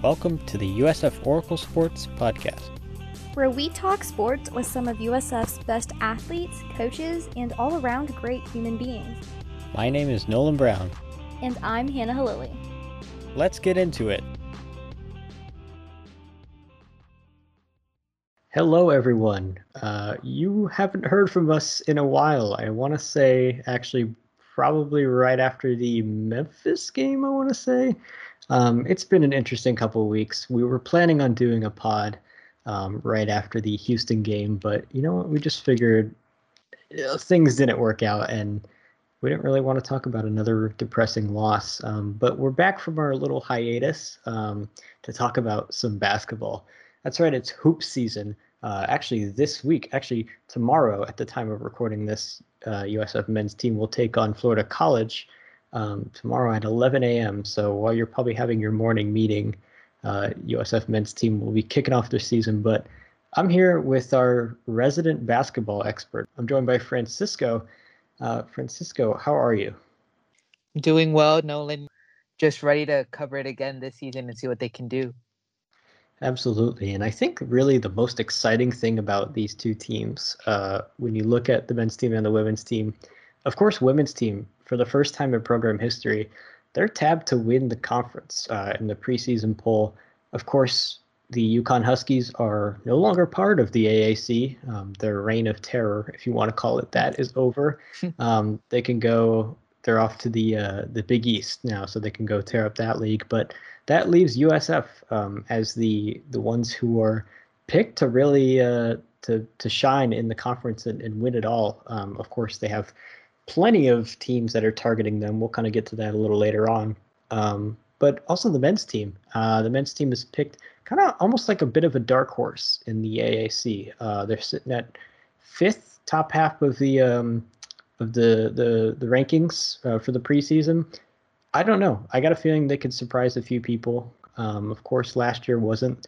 welcome to the USF Oracle Sports Podcast, where we talk sports with some of USF's best athletes, coaches, and all around great human beings. My name is Nolan Brown. And I'm Hannah Halili. Let's get into it. Hello, everyone. Uh, you haven't heard from us in a while. I want to say, actually, probably right after the Memphis game, I want to say. Um, it's been an interesting couple of weeks. We were planning on doing a pod um, right after the Houston game, but you know what? We just figured you know, things didn't work out, and we didn't really want to talk about another depressing loss. Um, but we're back from our little hiatus um, to talk about some basketball. That's right, it's hoop season. Uh, actually, this week, actually tomorrow, at the time of recording this, uh, USF men's team will take on Florida College um, tomorrow at 11 a.m. So while you're probably having your morning meeting, uh, USF men's team will be kicking off their season. But I'm here with our resident basketball expert. I'm joined by Francisco. Uh, Francisco, how are you? Doing well, Nolan. Just ready to cover it again this season and see what they can do. Absolutely. And I think really the most exciting thing about these two teams, uh, when you look at the men's team and the women's team, of course, women's team for the first time in program history, they're tabbed to win the conference uh, in the preseason poll. Of course, the UConn Huskies are no longer part of the AAC. Um, their reign of terror, if you want to call it that, is over. um, they can go. They're off to the uh, the Big East now, so they can go tear up that league. But that leaves USF um, as the the ones who are picked to really uh, to to shine in the conference and, and win it all. Um, of course, they have plenty of teams that are targeting them. We'll kind of get to that a little later on. Um, but also the men's team. Uh, the men's team is picked kind of almost like a bit of a dark horse in the AAC. Uh, they're sitting at fifth, top half of the um, of the the the rankings uh, for the preseason. I don't know. I got a feeling they could surprise a few people. Um, of course, last year wasn't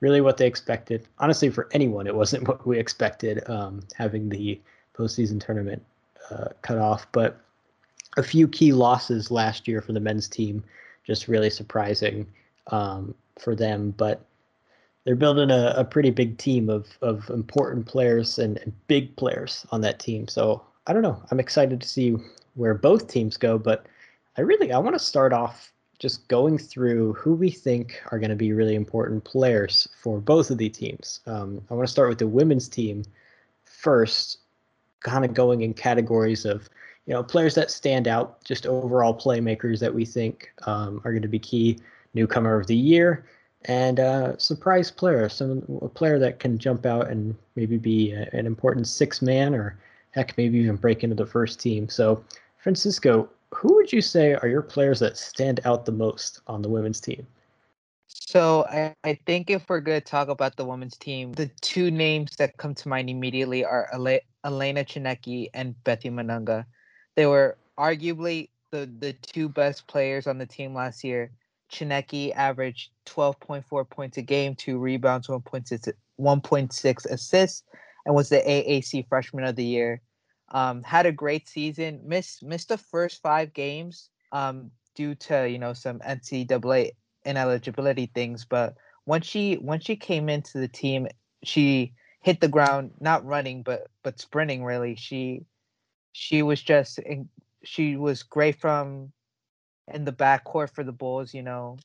really what they expected. Honestly, for anyone, it wasn't what we expected. Um, having the postseason tournament uh, cut off, but a few key losses last year for the men's team, just really surprising um, for them. But they're building a, a, pretty big team of of important players and, and, big players on that team. So I don't know. I'm excited to see where both teams go, but I really I want to start off just going through who we think are going to be really important players for both of the teams. Um, I want to start with the women's team first, kind of going in categories of you know players that stand out, just overall playmakers that we think um, are going to be key. Newcomer of the year and uh, surprise player, some a player that can jump out and maybe be a, an important six man or heck maybe even break into the first team. So Francisco, who would you say are your players that stand out the most on the women's team? So I, I think if we're going to talk about the women's team, the two names that come to mind immediately are Elena Tsineke and Bethy Mununga. They were arguably the, the two best players on the team last year. Tsineke averaged 12.4 points a game, two rebounds, 1.6, 1.6 assists, and was the AAC Freshman of the Year. Um, had a great season. Missed missed the first five games um, due to you know some NCAA ineligibility things, but once she once she came into the team, she hit the ground not running but but sprinting really. She she was just she was great from in the backcourt for the bulls you know.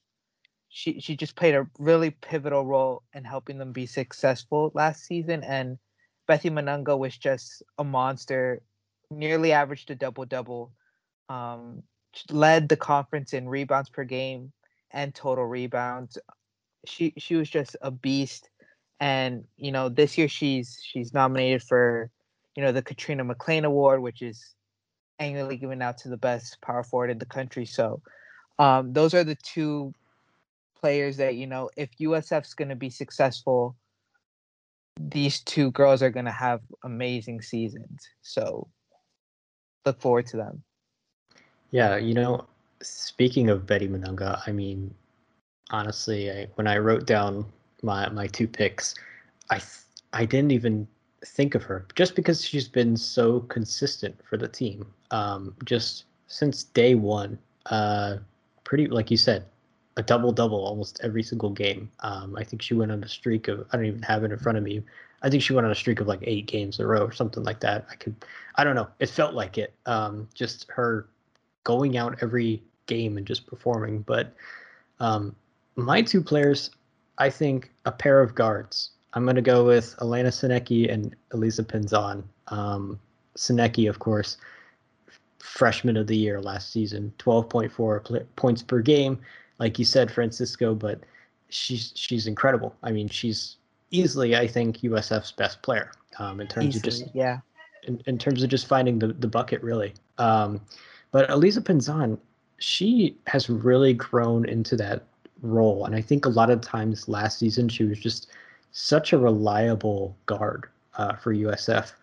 She she just played a really pivotal role in helping them be successful last season and bethy mununga was just a monster nearly averaged a double double um, led the conference in rebounds per game and total rebounds. She she was just a beast and you know this year she's she's nominated for you know the Katrina McClain Award, which is annually given out to the best power forward in the country. So um, those are the two players that you know if USF's going to be successful, these two girls are going to have amazing seasons. So look forward to them. Yeah, you know, speaking of Bethy Mununga, I mean, honestly, I, when I wrote down my my two picks, I I didn't even think of her just because she's been so consistent for the team. Um, just since day one, uh, pretty like you said, a double double almost every single game. Um, I think she went on a streak of I don't even have it in front of me. I think she went on a streak of like eight games in a row or something like that. I could, I don't know. It felt like it. Um, just her going out every game and just performing. But um, my two players, I think a pair of guards. I'm going to go with Elena Tsineke and Elisa Pinzon. Um, Tsineke, of course, freshman of the year last season, 12.4 pl- points per game, like you said, Francisco. But she's she's incredible. I mean, she's easily, I think, USF's best player um, in terms easily, of just yeah, in, in terms of just finding the the bucket really. Um, but Elisa Pinzon, she has really grown into that role, and I think a lot of times last season she was just such a reliable guard uh, for USF.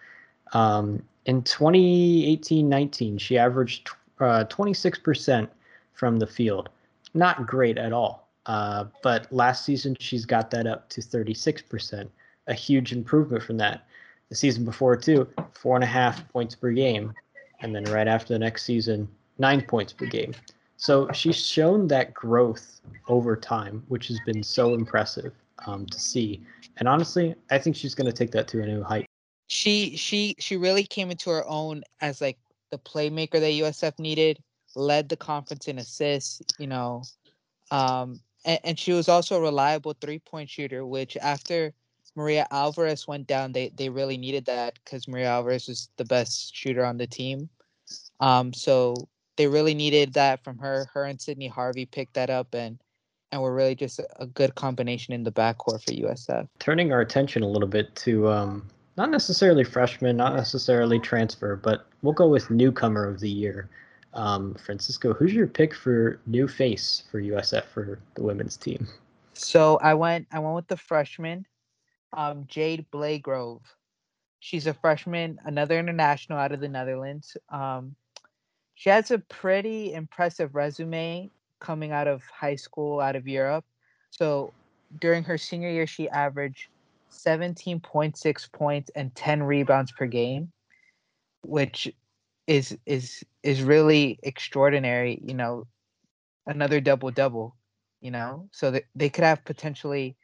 Um, in 2018-19, she averaged uh, 26% from the field. Not great at all. Uh, but last season, she's got that up to 36%, a huge improvement from that. The season before, too, four and a half points per game. And then right after the next season, nine points per game. So she's shown that growth over time, which has been so impressive um, to see. And honestly, I think she's going to take that to a new height. She she she really came into her own as like the playmaker that USF needed. Led the conference in assists, you know, um, and, and she was also a reliable three point shooter, which after Maria Alvarez went down, they they really needed that because Maria Alvarez was the best shooter on the team. Um, so they really needed that from her. Her and Sydney Harvey picked that up, and and were really just a, a good combination in the backcourt for USF. Turning our attention a little bit to um, not necessarily freshman, not necessarily transfer, but we'll go with newcomer of the year. Um, Francisco, who's your pick for new face for USF for the women's team? So I went I went with the freshman, um, Jade Blagrove. She's a freshman, another international out of the Netherlands. Um, she has a pretty impressive resume coming out of high school, out of Europe. So during her senior year, she averaged 17.6 points and 10 rebounds per game, which is is is really extraordinary. You know, another double double. You know, so that they could have potentially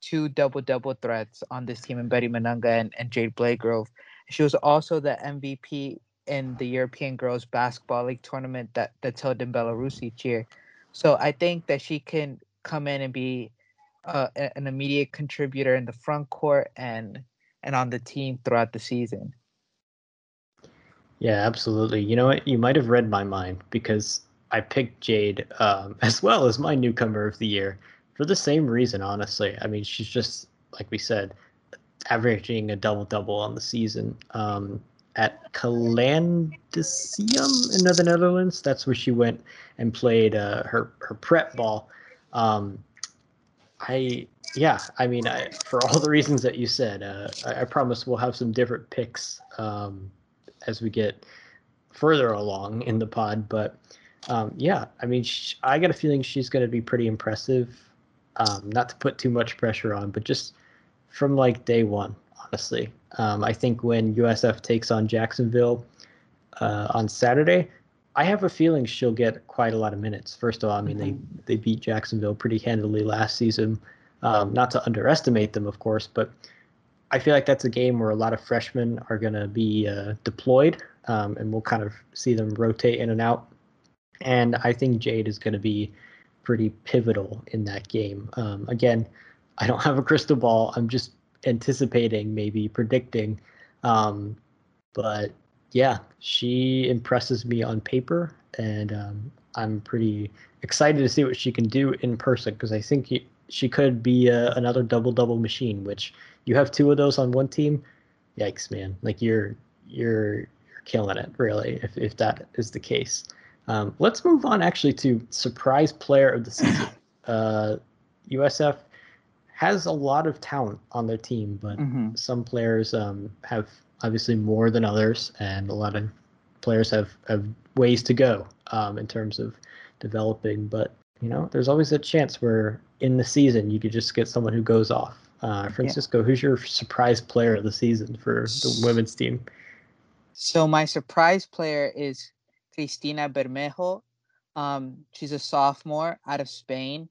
two double double threats on this team in Bethy Mununga and, and Jade Blagrove. She was also the MVP in the European Girls Basketball League tournament that that's held in Belarus each year. So I think that she can come in and be uh, an immediate contributor in the front court and and on the team throughout the season. Yeah, absolutely. You know what? You might have read my mind because I picked Jade um, as well as my newcomer of the year for the same reason, honestly. I mean, she's just, like we said, averaging a double double on the season. Um, at Calandicium in the Netherlands, that's where she went and played uh, her, her prep ball. Um, I yeah, I mean, I, for all the reasons that you said, uh, I, I, promise we'll have some different picks um, as we get further along in the pod. But um, yeah, I mean, I got a feeling she's going to be pretty impressive. Um, not to put too much pressure on, but just from like day one, honestly. Um, I think when USF takes on Jacksonville uh, on Saturday, I have a feeling she'll get quite a lot of minutes. First of all, I mean, mm-hmm. they, they beat Jacksonville pretty handily last season. Um, not to underestimate them, of course, but I feel like that's a game where a lot of freshmen are going to be uh, deployed, um, and we'll kind of see them rotate in and out. And I think Jade is going to be pretty pivotal in that game. Um, again, I don't have a crystal ball. I'm just anticipating, maybe predicting. Um, but yeah, she impresses me on paper, and um, I'm pretty excited to see what she can do in person because I think she could be uh, another double double machine, which you have two of those on one team, yikes, man! Like you're you're you're killing it, really, if if that is the case. Um, let's move on actually to surprise player of the season. Uh, USF has a lot of talent on their team, but mm-hmm. some players um, have obviously more than others, and a lot of players have, have ways to go um, in terms of developing. But you know, there's always a chance where in the season you could just get someone who goes off. Uh, Francisco, yeah. who's your surprise player of the season for the women's team? So my surprise player is Cristina Bermejo. Um, she's a sophomore out of Spain.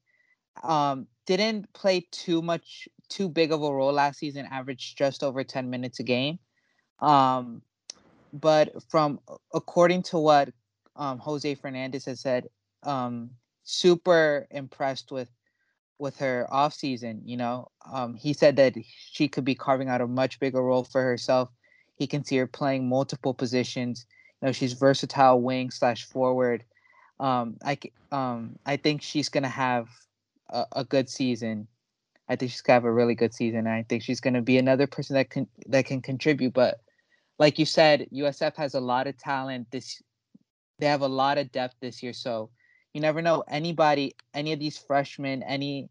Um, didn't play too much, too big of a role last season. Averaged just over ten minutes a game. Um, but from according to what um, Jose Fernandez has said, um, super impressed with with her off season. You know, um, he said that she could be carving out a much bigger role for herself. He can see her playing multiple positions. You know, she's versatile wing slash forward. Um, I um, I think she's gonna have a, a good season. I think she's gonna have a really good season. I think she's gonna be another person that can that can contribute. But like you said, USF has a lot of talent. This they have a lot of depth this year. So you never know anybody, any of these freshmen, any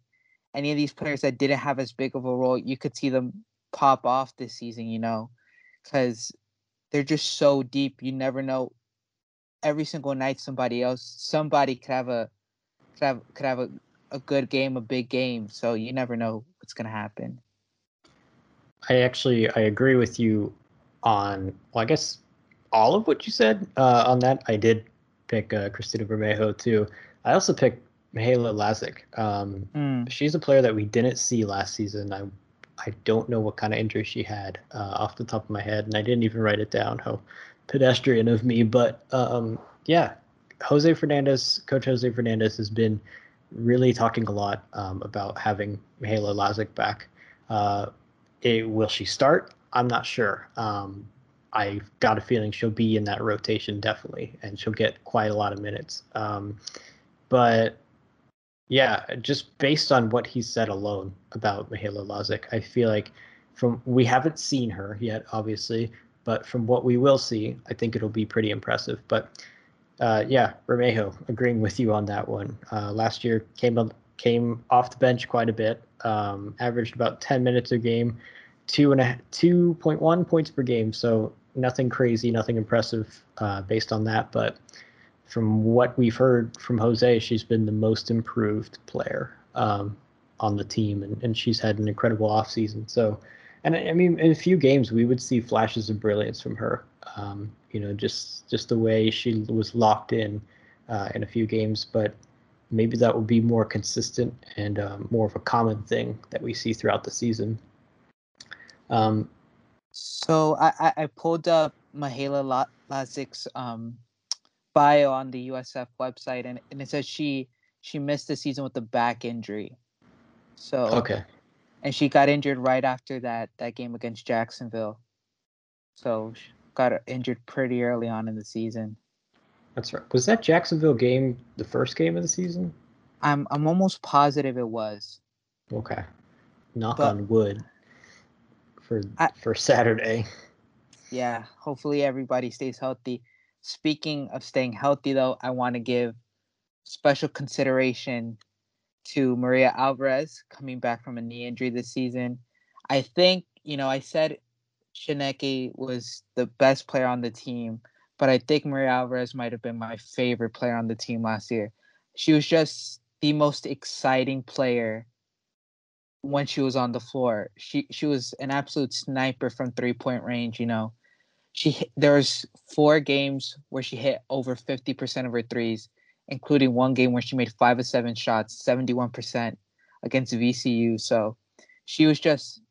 any of these players that didn't have as big of a role, you could see them pop off this season. You know, because they're just so deep. You never know. Every single night, somebody else, somebody could have a could have could have a, a good game, a big game. So you never know what's gonna happen. I actually I agree with you on well, I guess all of what you said uh, on that. I did pick uh, Cristina Bermejo too. I also picked Mihaela Lazic. Um, mm. She's a player that we didn't see last season. I I don't know what kind of injury she had uh, off the top of my head, and I didn't even write it down. How pedestrian of me, but um, yeah, Jose Fernandez, Coach Jose Fernandez has been really talking a lot um, about having Mihaela Lazic back. Uh, it, will she start? I'm not sure. Um, I got a feeling she'll be in that rotation definitely, and she'll get quite a lot of minutes. Um, but yeah, just based on what he said alone about Mihaela Lazic, I feel like from we haven't seen her yet, obviously, but from what we will see, I think it'll be pretty impressive. But uh, yeah, Bermejo, agreeing with you on that one. Uh, last year came came off the bench quite a bit, um, averaged about 10 minutes a game, two and a 2.1 points per game. So nothing crazy, nothing impressive uh, based on that. But from what we've heard from Jose, she's been the most improved player um, on the team, and, and she's had an incredible offseason. So, and I mean, in a few games, we would see flashes of brilliance from her. Um, you know, just just the way she was locked in uh, in a few games, but maybe that will be more consistent and um, more of a common thing that we see throughout the season. Um, so I, I pulled up Mihaela Lazic's um, bio on the USF website, and, and it says she she missed the season with a back injury. So okay, and she got injured right after that that game against Jacksonville. So got injured pretty early on in the season. That's right. Was that Jacksonville game the first game of the season? I'm I'm almost positive it was. Okay. Knock but, on wood for I, for Saturday. Yeah, hopefully everybody stays healthy. Speaking of staying healthy, though, I want to give special consideration to Maria Alvarez coming back from a knee injury this season. I think, you know, I said Tsineke was the best player on the team, but I think Maria Alvarez might have been my favorite player on the team last year. She was just the most exciting player when she was on the floor. She she was an absolute sniper from three point range. You know, she there was four games where she hit over fifty percent of her threes, including one game where she made five of seven shots, seventy one percent against VCU. So she was just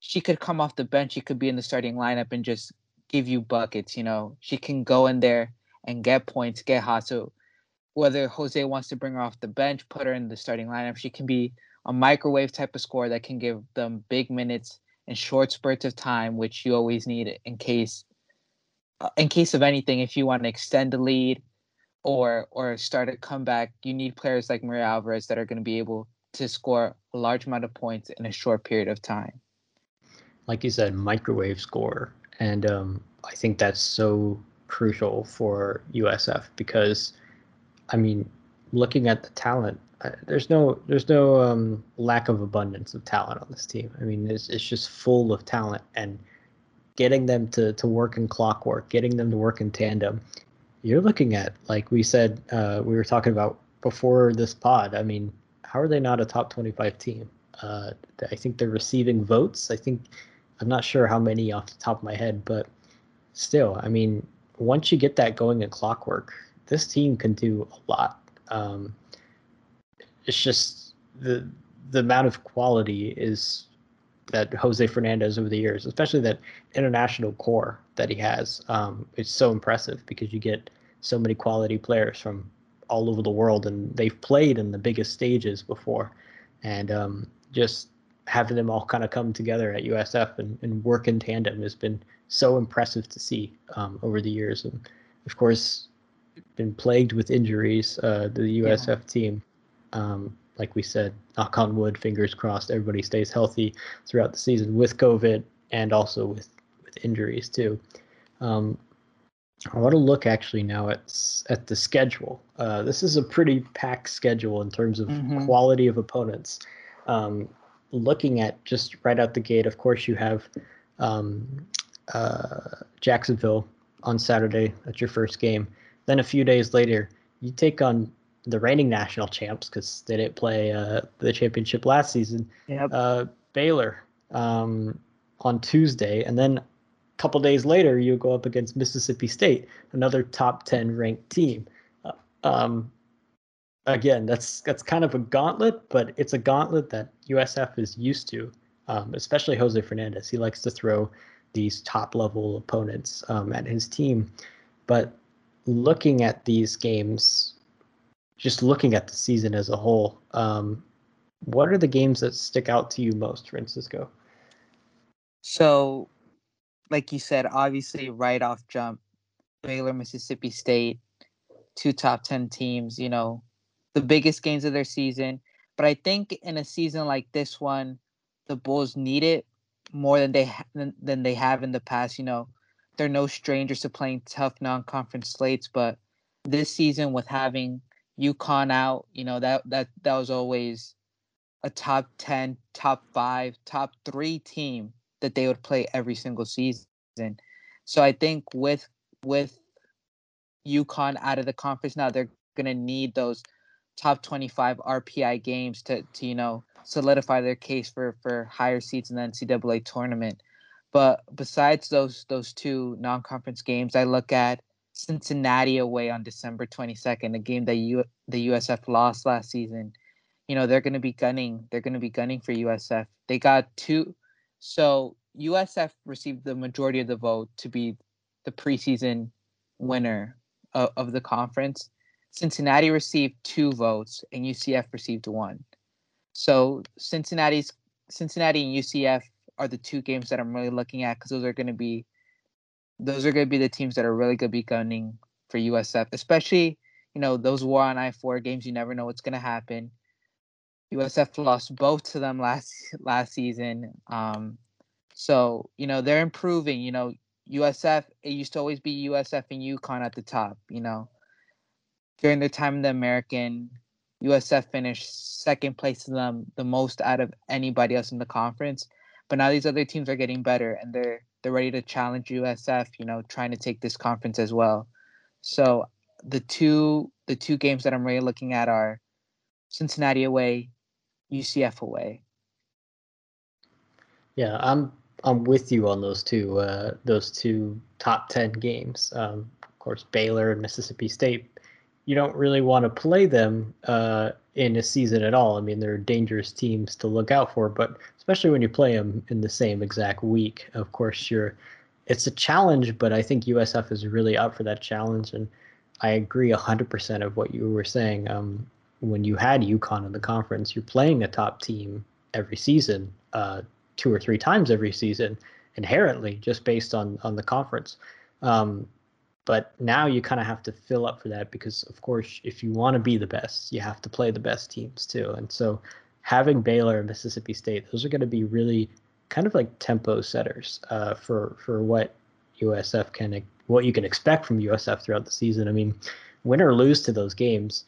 she could come off the bench. She could be in the starting lineup and just give you buckets. You know, she can go in there and get points, get hot. So whether Jose wants to bring her off the bench, put her in the starting lineup, she can be a microwave type of score that can give them big minutes and short spurts of time, which you always need in case uh, in case of anything. If you want to extend the lead or or start a comeback, you need players like Maria Alvarez that are going to be able to score a large amount of points in a short period of time. Like you said, microwave score, and um, I think that's so crucial for USF because, I mean, looking at the talent there's no there's no um, lack of abundance of talent on this team. I mean, it's it's just full of talent, and getting them to to work in clockwork, getting them to work in tandem. You're looking at like we said uh, we were talking about before this pod. I mean, how are they not a top 25 team? Uh, I think they're receiving votes. I think I'm not sure how many off the top of my head, but still, I mean, once you get that going in clockwork, this team can do a lot. Um, it's just the the amount of quality is that Jose Fernandez over the years, especially that international core that he has, um, it's so impressive because you get so many quality players from all over the world, and they've played in the biggest stages before, and um, just having them all kind of come together at USF and, and work in tandem has been so impressive to see um, over the years, and of course, been plagued with injuries. Uh, the USF yeah. team. Um, like we said, knock on wood, fingers crossed, everybody stays healthy throughout the season with COVID and also with with injuries too. Um, I want to look actually now at at the schedule. Uh, this is a pretty packed schedule in terms of mm-hmm. quality of opponents. Um, looking at just right out the gate, of course, you have um, uh, Jacksonville on Saturday. That's your first game. Then a few days later, you take on the reigning national champs because they didn't play uh, the championship last season. Yep. Uh, Baylor um, on Tuesday, and then a couple days later you go up against Mississippi State, another top ten ranked team. Uh, um, again, that's that's kind of a gauntlet, but it's a gauntlet that USF is used to, um, especially Jose Fernandez. He likes to throw these top level opponents um, at his team, but looking at these games just looking at the season as a whole, um, what are the games that stick out to you most, Francisco? So, like you said, obviously, right off jump, Baylor, Mississippi State, two top 10 teams, you know, the biggest games of their season. But I think in a season like this one, the Bulls need it more than they ha- than, than they have in the past. You know, they're no strangers to playing tough non-conference slates, but this season with having UConn out, you know, that that that was always a top 10, top 5, top 3 team that they would play every single season. So I think with with UConn out of the conference now, they're to need those top 25 RPI games to to you know solidify their case for for higher seats in the NCAA tournament. But besides those those two non-conference games, I look at Cincinnati away on December 22nd, a game that U- the USF lost last season. You know, they're going to be gunning. They're going to be gunning for USF. They got two. So USF received the majority of the vote to be the preseason winner of, of the conference. Cincinnati received two votes and UCF received one. So Cincinnati's Cincinnati and UCF are the two games that I'm really looking at because those are going to be those are going to be the teams that are really going to be gunning for USF, especially you know those war on I four games. You never know what's going to happen. USF lost both to them last last season, um, so you know they're improving. You know USF it used to always be USF and UConn at the top. You know during their time in the American, USF finished second place to them the most out of anybody else in the conference. But now these other teams are getting better and they're they're ready to challenge USF, you know, trying to take this conference as well. So the two the two games that I'm really looking at are Cincinnati away, UCF away. Yeah, I'm I'm with you on those two uh, those two top ten games. Um, of course, Baylor and Mississippi State. You don't really want to play them uh, in a season at all. I mean, they're dangerous teams to look out for, but especially when you play them in the same exact week. Of course, you're it's a challenge, but I think USF is really up for that challenge, and I agree 100% of what you were saying. Um, when you had UConn in the conference, you're playing a top team every season, uh, two or three times every season, inherently, just based on on the conference. Um, but now you kind of have to fill up for that because, of course, if you want to be the best, you have to play the best teams too. And so having Baylor and Mississippi State, those are going to be really kind of like tempo setters uh, for for what USF can what you can expect from USF throughout the season. I mean, win or lose to those games,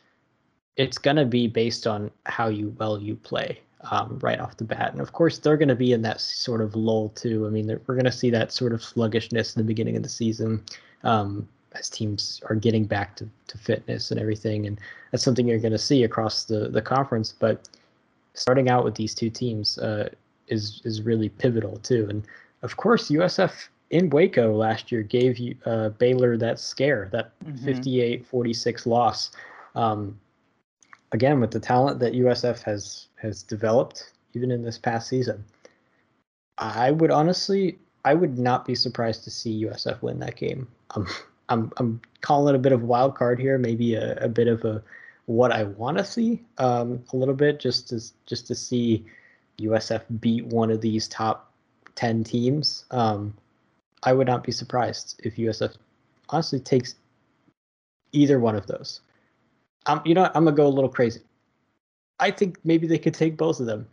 it's going to be based on how you well you play um, right off the bat. And of course, they're going to be in that sort of lull too. I mean, we're going to see that sort of sluggishness in the beginning of the season um, as teams are getting back to, to fitness and everything. And that's something you're going to see across the, the conference. But starting out with these two teams uh, is is really pivotal too. And of course, USF in Waco last year gave you uh, Baylor that scare, that mm-hmm. 58-46 loss. Um, again, with the talent that USF has has developed, even in this past season, I would honestly, I would not be surprised to see USF win that game. Um, I'm I'm calling it a bit of a wild card here, maybe a, a bit of a what I want to see um, a little bit, just to just to see USF beat one of these top ten teams. Um, I would not be surprised if USF honestly takes either one of those. Um, you know, what? I'm gonna go a little crazy. I think maybe they could take both of them.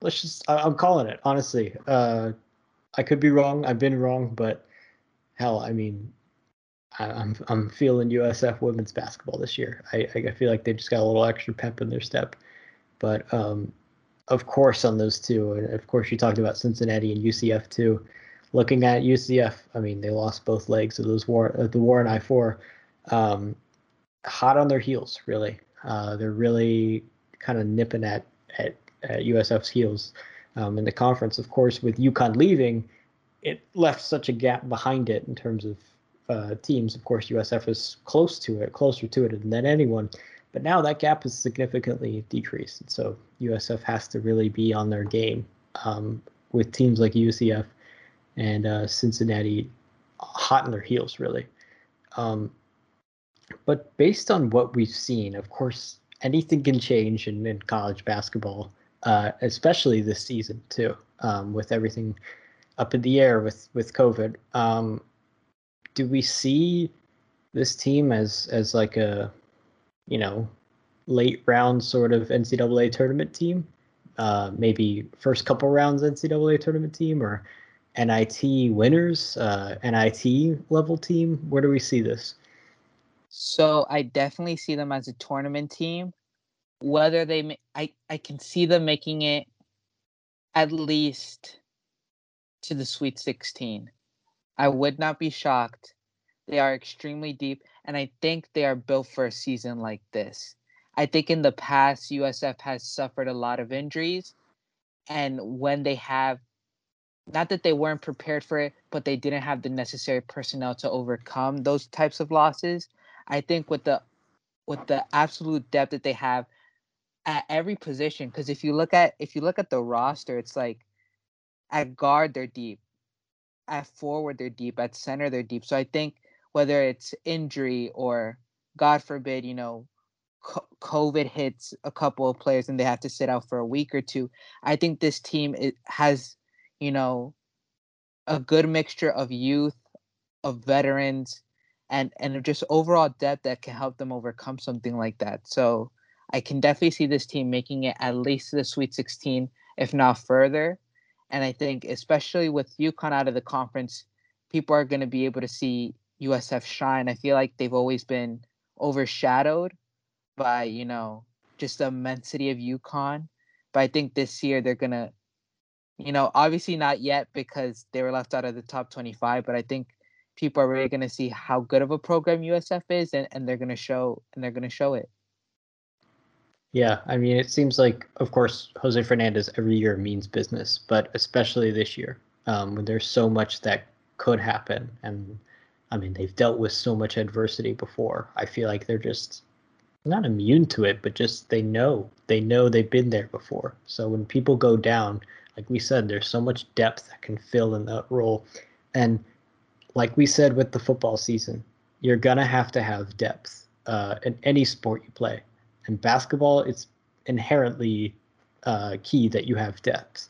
Let's just, I, am calling it honestly. Uh, I could be wrong. I've been wrong, but hell, I mean, I, I'm I'm feeling USF women's basketball this year. I I feel like they just got a little extra pep in their step. But um, of course, on those two, and of course, you talked about Cincinnati and UCF too. Looking at UCF, I mean, they lost both legs of those war uh, the war Warren I four. Um, hot on their heels, really. Uh, they're really kind of nipping at, at, at USF's heels um, in the conference. Of course, with UConn leaving, it left such a gap behind it in terms of uh, teams. Of course, USF is close to it, closer to it than anyone. But now that gap is significantly decreased. And so USF has to really be on their game um, with teams like UCF and uh, Cincinnati hot in their heels, really. Um, but based on what we've seen, of course, anything can change in, in college basketball, uh, especially this season too, um, with everything up in the air with with COVID. Um, do we see this team as as like a, you know, late round sort of NCAA tournament team? Uh, maybe first couple rounds NCAA tournament team or NIT winners, uh, NIT level team? Where do we see this? So I definitely see them as a tournament team. Whether they, I, I can see them making it at least to the Sweet 16. I would not be shocked. They are extremely deep, and I think they are built for a season like this. I think in the past, USF has suffered a lot of injuries, and when they have, not that they weren't prepared for it, but they didn't have the necessary personnel to overcome those types of losses. I think with the with the absolute depth that they have at every position, because if you look at if you look at the roster, it's like at guard they're deep, at forward they're deep, at center they're deep. So I think whether it's injury or God forbid, you know, COVID hits a couple of players and they have to sit out for a week or two. I think this team has, you know, a good mixture of youth, of veterans, and and just overall depth that can help them overcome something like that. So I can definitely see this team making it at least to the Sweet 16, if not further. And I think especially with UConn out of the conference, people are going to be able to see USF shine. I feel like they've always been overshadowed by you know just the immensity of UConn. But I think this year they're gonna, you know, obviously not yet because they were left out of the top 25. But I think people are really going to see how good of a program USF is, and, and they're going to show and they're going to show it. Yeah, I mean, it seems like, of course, Jose Fernandez every year means business, but especially this year, um, when there's so much that could happen, and I mean, they've dealt with so much adversity before. I feel like they're just not immune to it, but just they know they know they've been there before. So when people go down, like we said, there's so much depth that can fill in that role, and like we said with the football season, you're gonna have to have depth uh, in any sport you play. And basketball, it's inherently uh, key that you have depth.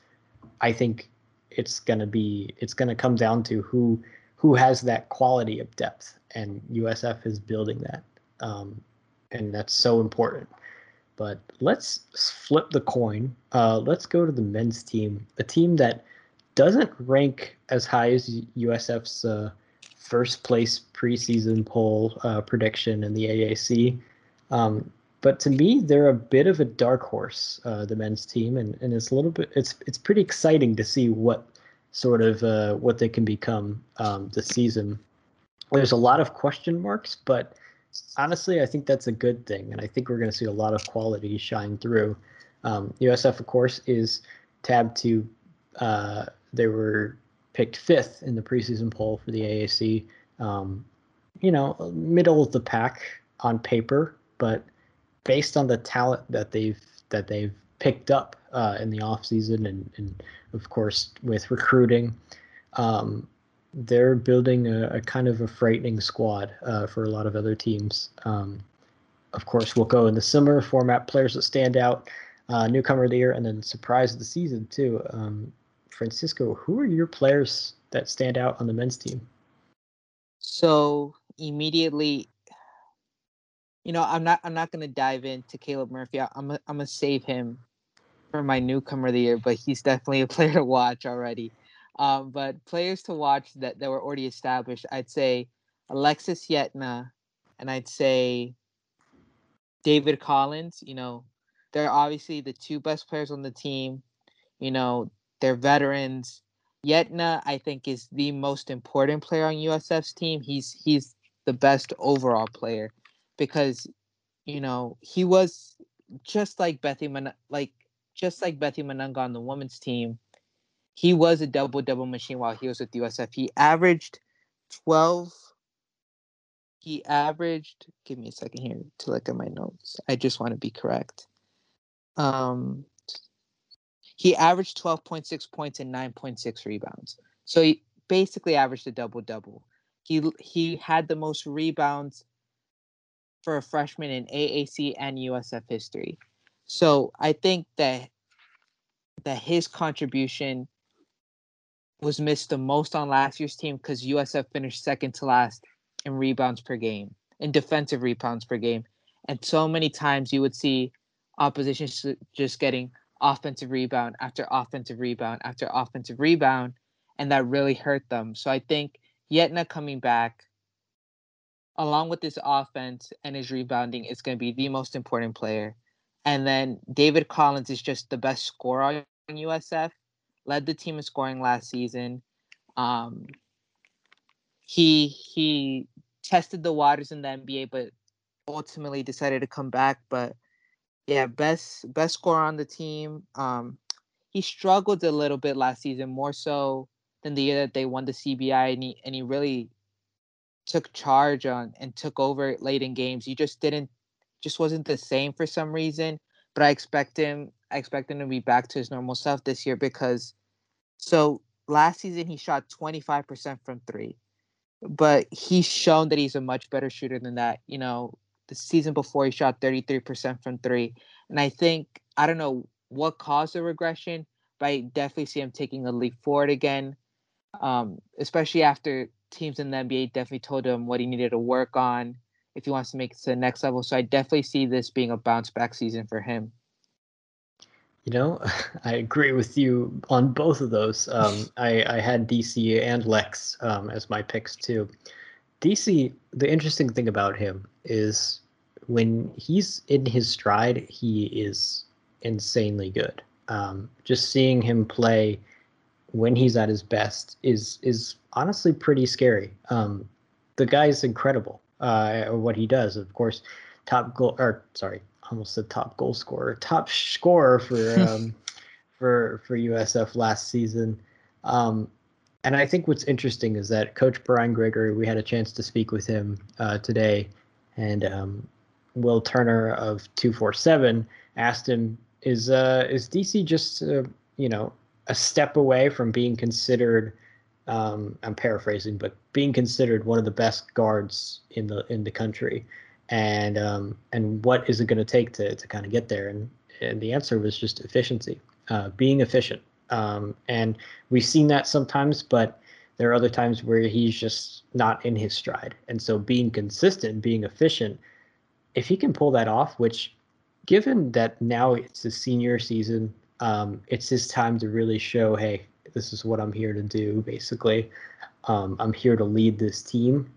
I think it's gonna be it's gonna come down to who who has that quality of depth, and USF is building that, um, and that's so important. But let's flip the coin. Uh, let's go to the men's team, a team that doesn't rank as high as USF's uh, first place preseason poll uh, prediction in the AAC. Um, but to me, they're a bit of a dark horse, uh, the men's team, and, and it's a little bit it's it's pretty exciting to see what sort of uh, what they can become um, this season. There's a lot of question marks, but honestly, I think that's a good thing, and I think we're going to see a lot of quality shine through. Um, USF, of course, is tabbed to uh, they were picked fifth in the preseason poll for the AAC. Um, you know, middle of the pack on paper, but based on the talent that they've that they've picked up uh, in the offseason and, and of course with recruiting um, they're building a, a, kind of a frightening squad uh, for a lot of other teams. Um, of course we'll go in the similar format players that stand out uh, newcomer of the year and then surprise of the season too. Um, francisco who are your players that stand out on the men's team? So immediately you know, I'm not I'm not gonna dive into Caleb Murphy. I'm a, I'm gonna save him for my newcomer of the year, but he's definitely a player to watch already. Um, but players to watch that, that were already established, I'd say Alexis Yetna, and I'd say David Collins. You know, they're obviously the two best players on the team. You know, they're veterans. Yetna, I think, is the most important player on USF's team. He's he's the best overall player because you know he was just like Bethy Man- like just like Bethy Mununga on the women's team. He was a double double machine while he was with USF. He averaged twelve. He averaged. Give me a second here to look at my notes. I just want to be correct. Um, he averaged twelve point six points and nine point six rebounds. So he basically averaged a double double. He he had the most rebounds for a freshman in AAC and USF history. So I think that that his contribution was missed the most on last year's team because USF finished second to last in rebounds per game, in defensive rebounds per game. And so many times you would see opposition just getting offensive rebound after offensive rebound after offensive rebound, and that really hurt them. So I think Yetna coming back along with his offense and his rebounding, is going to be the most important player. And then David Collins is just the best scorer on USF. Led the team in scoring last season. Um, he he tested the waters in the NBA, but ultimately decided to come back. But yeah, best best scorer on the team. Um, he struggled a little bit last season, more so than the year that they won the CBI, and he and he really took charge on and took over late in games. He just didn't just wasn't the same for some reason. But I expect him I expect him to be back to his normal self this year because so last season he shot 25% from three. But he's shown that he's a much better shooter than that. You know, the season before he shot 33% from three. And I think I don't know what caused the regression, but I definitely see him taking a leap forward again. Um, especially after teams in the NBA definitely told him what he needed to work on if he wants to make it to the next level. So I definitely see this being a bounce back season for him. You know, I agree with you on both of those. Um, I, I had DC and Lex um, as my picks too. DC, the interesting thing about him is when he's in his stride, he is insanely good. Um, just seeing him play when he's at his best is is honestly pretty scary. Um, the guy is incredible. Uh, what he does, of course, top goal or sorry, almost the top goal scorer, top scorer for um, for for USF last season. Um, and I think what's interesting is that Coach Brian Gregory, we had a chance to speak with him uh, today, and um, Will Turner of two four seven asked him, "Is uh, is DC just uh, you know a step away from being considered?" Um, I'm paraphrasing, but being considered one of the best guards in the in the country, and um, and what is it going to take to to kind of get there? And and the answer was just efficiency, uh, being efficient. Um, and we've seen that sometimes, but there are other times where he's just not in his stride. And so being consistent, being efficient, if he can pull that off, which given that now it's the senior season, um, it's his time to really show, hey, this is what I'm here to do, basically. Um, I'm here to lead this team.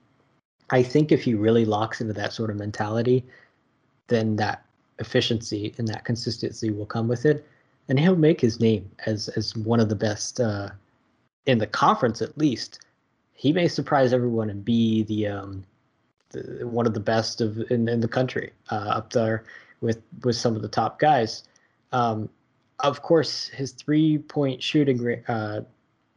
I think if he really locks into that sort of mentality, then that efficiency and that consistency will come with it, and he'll make his name as as one of the best uh, in the conference at least. He may surprise everyone and be the, um, the one of the best of in, in the country uh, up there with with some of the top guys. Um, of course, his three point shooting uh,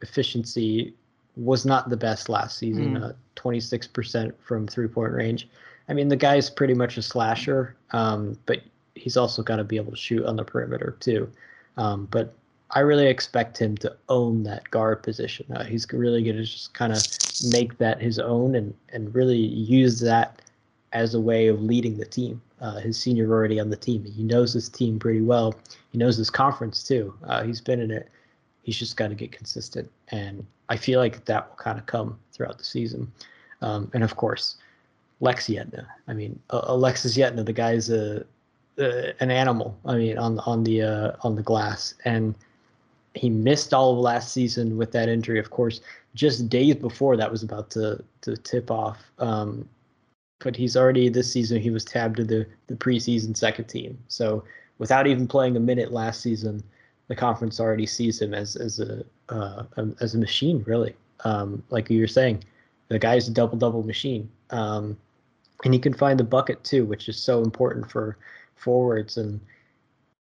efficiency was not the best last season. Mm. Uh, 26% from three point range. I mean, the guy's pretty much a slasher, um, but he's also got to be able to shoot on the perimeter too. Um, but I really expect him to own that guard position. Uh, he's really going to just kind of make that his own and and really use that as a way of leading the team. Uh, his seniority on the team, he knows his team pretty well. He knows this conference too. Uh, he's been in it. He's just got to get consistent, and I feel like that will kind of come throughout the season. Um, and of course, Lex Yetna. I mean, uh, Alexis Yetna, the guy's a, an animal. I mean, on on the uh, on the glass, and he missed all of last season with that injury. Of course, just days before that was about to to tip off. Um, but he's already this season he was tabbed to the the preseason second team. So without even playing a minute last season, the conference already sees him as as a uh, as a machine, really. Um, like you were saying, the guy's a double double machine, um, and he can find the bucket too, which is so important for forwards. And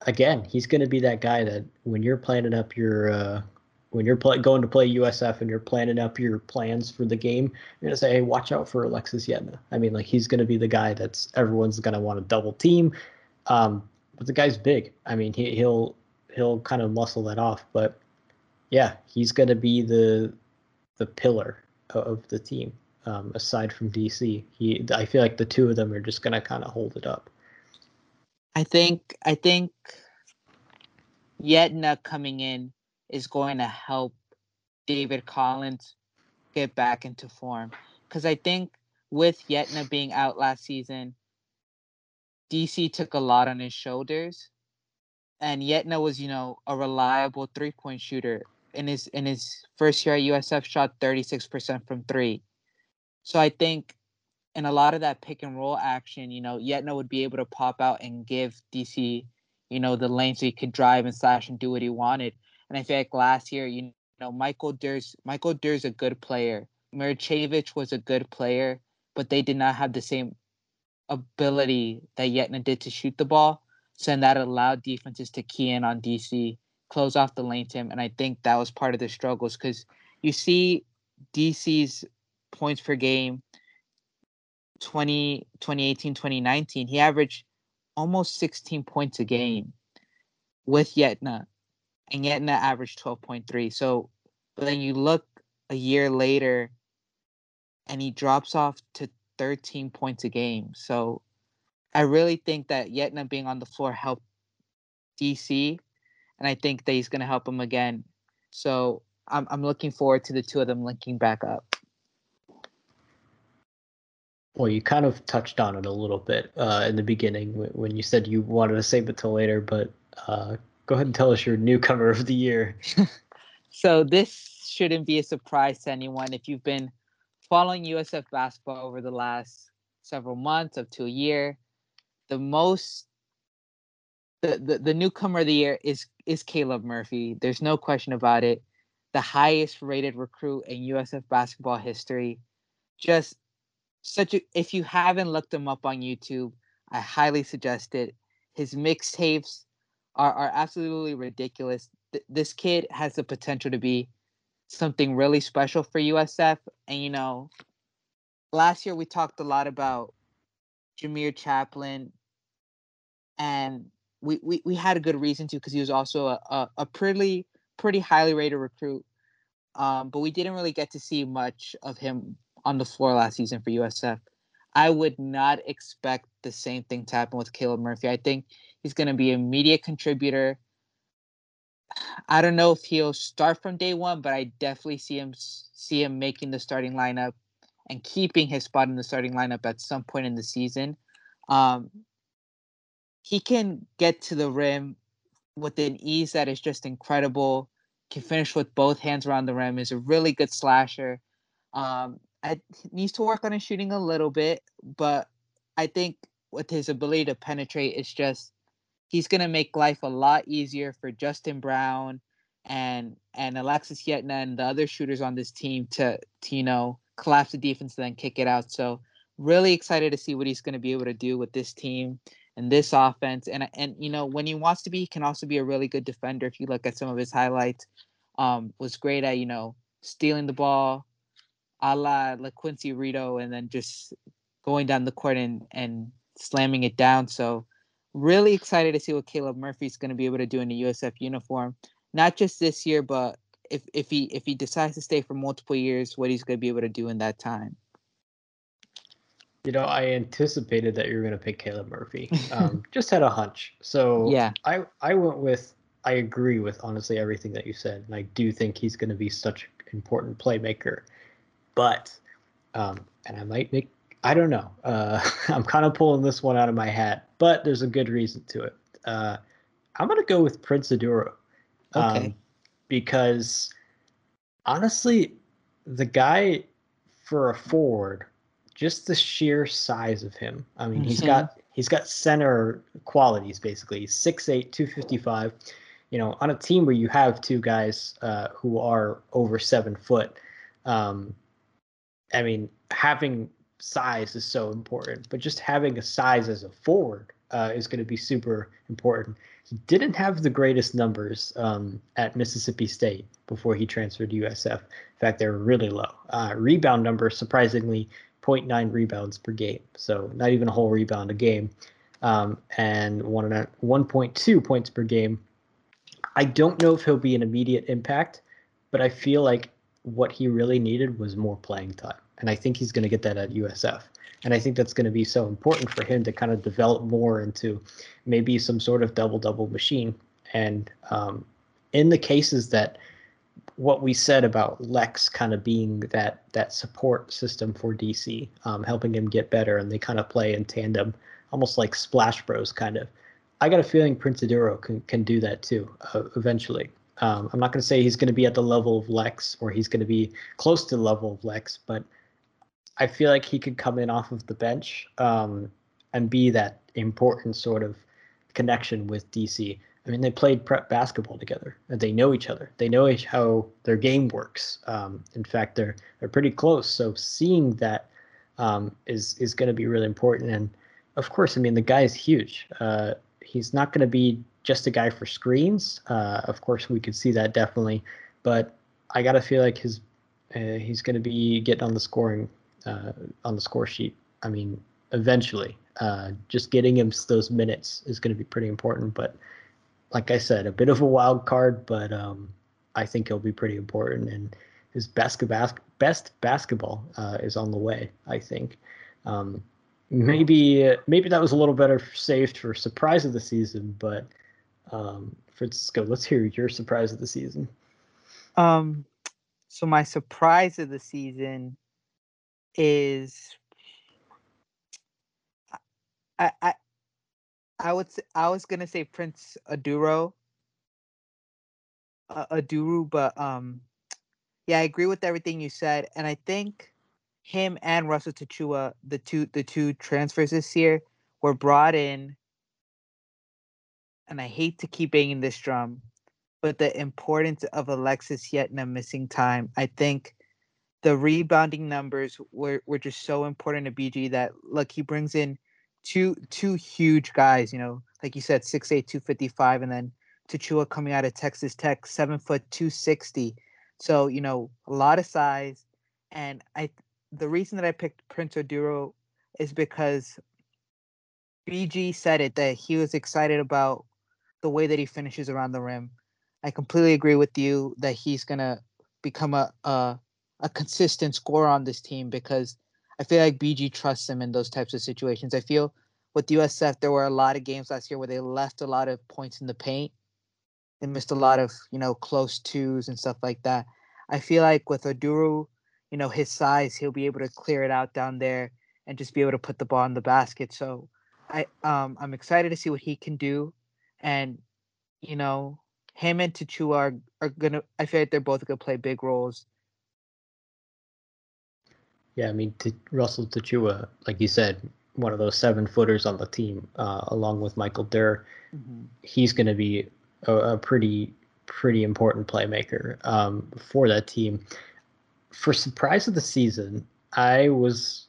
again, he's going to be that guy that when you're planning up your uh, when you're play, going to play USF and you're planning up your plans for the game, you're gonna say, "Hey, watch out for Alexis Yetna." I mean, like he's gonna be the guy that's everyone's gonna want to double team. Um, but the guy's big. I mean, he, he'll he'll kind of muscle that off. But yeah, he's gonna be the the pillar of the team. Um, aside from DC, he I feel like the two of them are just gonna kind of hold it up. I think I think Yetna coming in is going to help David Collins get back into form. Because I think with Yetna being out last season, DC took a lot on his shoulders. And Yetna was, you know, a reliable three point shooter. In his in his first year at USF shot 36% from three. So I think in a lot of that pick and roll action, you know, Yetna would be able to pop out and give DC, you know, the lane so he could drive and slash and do what he wanted. And I feel like last year, you know, Michael Durr's, Michael Durr's a good player. Maricevic was a good player, but they did not have the same ability that Yetna did to shoot the ball. So that allowed defenses to key in on DC, close off the lane to him. And I think that was part of the struggles because you see DC's points per game 20, 2018, 2019, he averaged almost 16 points a game with Yetna and Yetna averaged 12.3. So then you look a year later and he drops off to 13 points a game. So I really think that Yetna being on the floor helped DC, and I think that he's going to help him again. So I'm I'm looking forward to the two of them linking back up. Well, you kind of touched on it a little bit uh, in the beginning when you said you wanted to save it till later, but uh, go ahead and tell us your newcomer of the year. so this shouldn't be a surprise to anyone if you've been following USF basketball over the last several months up to a year. The most the, the, the newcomer of the year is is Caleb Murphy. There's no question about it. The highest rated recruit in USF basketball history. Just such a if you haven't looked him up on YouTube, I highly suggest it. His mixtapes are, are absolutely ridiculous. Th- this kid has the potential to be something really special for USF. And, you know, last year we talked a lot about Jamir Chaplin, and we, we, we had a good reason to because he was also a, a, a, pretty pretty highly rated recruit. Um, but we didn't really get to see much of him on the floor last season for USF. I would not expect the same thing to happen with Caleb Murphy. I think He's going to be a media contributor. I don't know if he'll start from day one, but I definitely see him see him making the starting lineup and keeping his spot in the starting lineup at some point in the season. Um, he can get to the rim with an ease that is just incredible. Can finish with both hands around the rim. Is a really good slasher. Um, I, needs to work on his shooting a little bit, but I think with his ability to penetrate, it's just he's going to make life a lot easier for Justin Brown and and Alexis Yetna and the other shooters on this team to, to you know collapse the defense and then kick it out. So really excited to see what he's going to be able to do with this team and this offense. And and you know when he wants to be, he can also be a really good defender. If you look at some of his highlights, um, was great at you know stealing the ball, a la LaQuincy Rideau, and then just going down the court and and slamming it down. So really excited to see what Caleb Murphy's going to be able to do in the USF uniform, not just this year, but if if he if he decides to stay for multiple years, what he's going to be able to do in that time. You know, I anticipated that you were going to pick Caleb Murphy. Um, just had a hunch. So yeah, I I went with I agree with honestly everything that you said, and I do think he's going to be such an important playmaker. But um, and I might make I don't know. Uh, I'm kind of pulling this one out of my hat, but there's a good reason to it. Uh, I'm going to go with Prince Oduro. Um, okay. Because honestly, the guy for a forward, just the sheer size of him. I mean, mm-hmm. he's got he's got center qualities basically. 6'8", 255. You know, on a team where you have two guys uh, who are over seven foot. Um, I mean, having size is so important, but just having a size as a forward uh, is going to be super important. He didn't have the greatest numbers um, at Mississippi State before he transferred to USF. In fact, they were really low. Uh, rebound numbers, surprisingly, 0.9 rebounds per game, so not even a whole rebound a game, um, and one 1.2 points per game. I don't know if he'll be an immediate impact, but I feel like what he really needed was more playing time and I think he's going to get that at USF. And I think that's going to be so important for him to kind of develop more into maybe some sort of double double machine. And um, in the cases that what we said about Lex kind of being that that support system for DC, um, helping him get better, and they kind of play in tandem, almost like Splash Bros kind of. I got a feeling Prince Oduro can can do that too uh, eventually. Um, I'm not going to say he's going to be at the level of Lex or he's going to be close to the level of Lex, but I feel like he could come in off of the bench um, and be that important sort of connection with DC. I mean, they played prep basketball together, and they know each other. They know each, how their game works. Um, in fact, they're they're pretty close. So seeing that um, is is going to be really important. And of course, I mean, the guy is huge. Uh, he's not going to be just a guy for screens. Uh, of course, we could see that definitely, but I got to feel like his uh, he's going to be getting on the scoring uh, on the score sheet. I mean, eventually, uh, just getting him those minutes is going to be pretty important. But like I said, a bit of a wild card, but um, I think he'll be pretty important. And his best, bas- best basketball uh, is on the way. I think. Um, maybe maybe that was a little better saved for surprise of the season, but um, Francisco, let's hear your surprise of the season. Um, so my surprise of the season is I I I would say, I was gonna say Prince Aduro, uh, Aduru, but um, yeah, I agree with everything you said, and I think him and Russell Tchewa, the two the two transfers this year, were brought in. And I hate to keep banging this drum, but the importance of Alexis Yetna missing time, I think the rebounding numbers were, were just so important to BG that look he brings in two two huge guys, you know, like you said, 6'8, 255, and then Tchewa coming out of Texas Tech, seven foot two sixty. So, you know, a lot of size. And I the reason that I picked Prince Oduro is because BG said it that he was excited about the way that he finishes around the rim. I completely agree with you that he's gonna become a, a a consistent scorer on this team because I feel like BG trusts him in those types of situations. I feel with USF there were a lot of games last year where they left a lot of points in the paint. They missed a lot of, you know, close twos and stuff like that. I feel like with Oduro, you know, his size, he'll be able to clear it out down there and just be able to put the ball in the basket. So I um I'm excited to see what he can do. And, you know, him and Tchewa are, are gonna I feel like they're both gonna play big roles yeah, I mean, Russell Tchewa, like you said, one of those seven footers on the team, uh, along with Michael Durr, mm-hmm. he's going to be a, a, pretty pretty important playmaker um, for that team. For surprise of the season, I was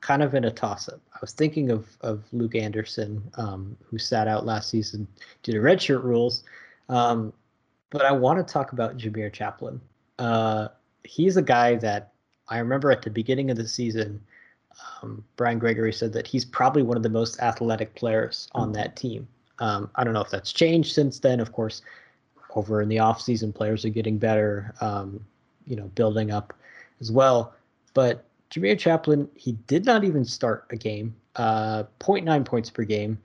kind of in a toss up. I was thinking of of Luke Anderson, um, who sat out last season due to redshirt rules, um, but I want to talk about Jamir Chaplin. Uh, he's a guy that I remember at the beginning of the season, um, Brian Gregory said that he's probably one of the most athletic players on that team. Um, I don't know if that's changed since then. Of course, over in the offseason, players are getting better, um, you know, building up as well. But Jamir Chaplin, he did not even start a game. Uh, 0.9 points per game,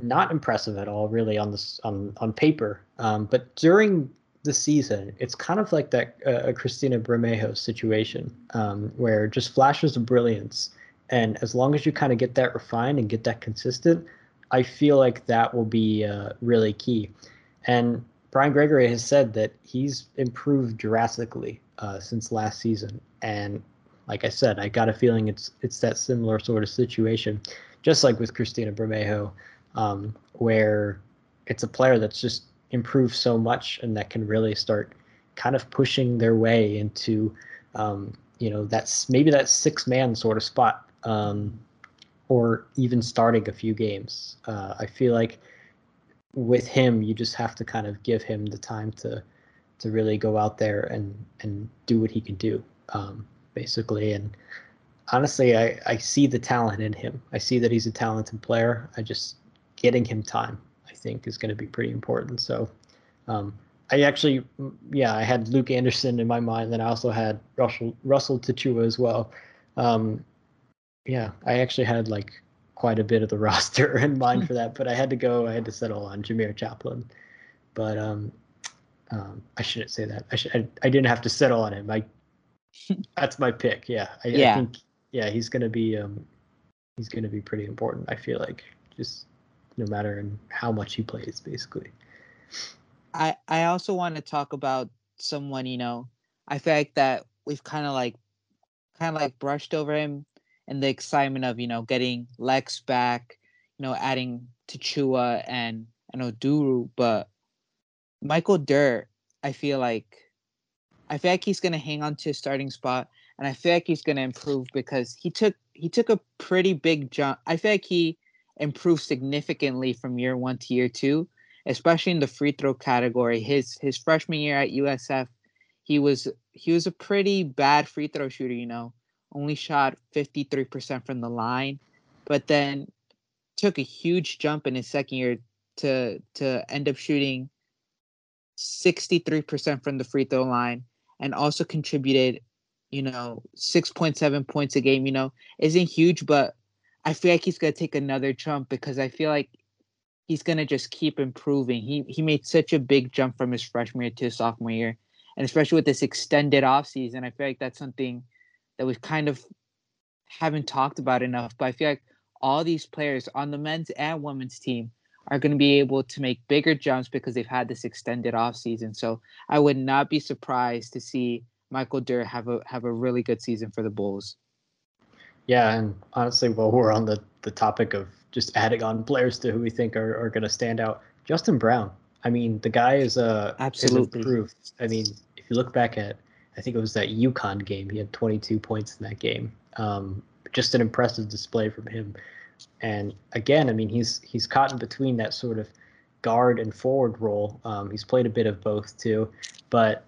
not impressive at all, really on this on on paper. Um, but during the season, it's kind of like that uh, Christina Bermejo situation, um, where just flashes of brilliance, and as long as you kind of get that refined and get that consistent, I feel like that will be uh, really key. And Brian Gregory has said that he's improved drastically uh, since last season, and like I said, I got a feeling it's it's that similar sort of situation, just like with Christina Bermejo, um, where it's a player that's just improved so much and that can really start kind of pushing their way into, um, you know, that's maybe that six man sort of spot, um, or even starting a few games. Uh, I feel like with him, you just have to kind of give him the time to to really go out there and and do what he can do, um, basically. And honestly, I I see the talent in him. I see that he's a talented player. I just getting him time, think, is going to be pretty important. So, um, I actually, yeah, I had Luke Anderson in my mind, and I also had Russell Russell Tchewa as well. Um, yeah, I actually had like quite a bit of the roster in mind for that, but I had to go. I had to settle on Jamir Chaplin. But um, um, I shouldn't say that. I should. I, I didn't have to settle on him. I that's my pick. Yeah, I, yeah. I think yeah he's gonna be um, he's gonna be pretty important. I feel like just no matter how much he plays, basically. I I also want to talk about someone you know. I feel like that we've kind of like kind of like brushed over him and the excitement of you know getting Lex back, you know adding Tchewa and and Oduro, but Michael Durr, I feel like I feel like he's gonna hang on to a starting spot, and I feel like he's gonna improve because he took he took a pretty big jump. I feel like he improved significantly from year one to year two, especially in the free throw category. His his freshman year at USF, he was he was a pretty bad free throw shooter. You know, only shot fifty three percent from the line, but then took a huge jump in his second year to to end up shooting 63% from the free throw line and also contributed you know 6.7 points a game you know isn't huge but I feel like he's gonna take another jump because I feel like he's gonna just keep improving. He he made such a big jump from his freshman year to his sophomore year, and especially with this extended offseason, I feel like that's something that we kind of haven't talked about enough. But I feel like all these players on the men's and women's team are going to be able to make bigger jumps because they've had this extended offseason. So I would not be surprised to see Michael Durr have a have a really good season for the Bulls. Yeah, and honestly, while we're on the, the topic of just adding on players to who we think are, are going to stand out, Justin Brown. I mean, the guy is uh absolutely proof. I mean, if you look back at, I think it was that UConn game, he had 22 points in that game. Um, just an impressive display from him. And again, I mean, he's he's caught in between that sort of guard and forward role. Um, he's played a bit of both too, but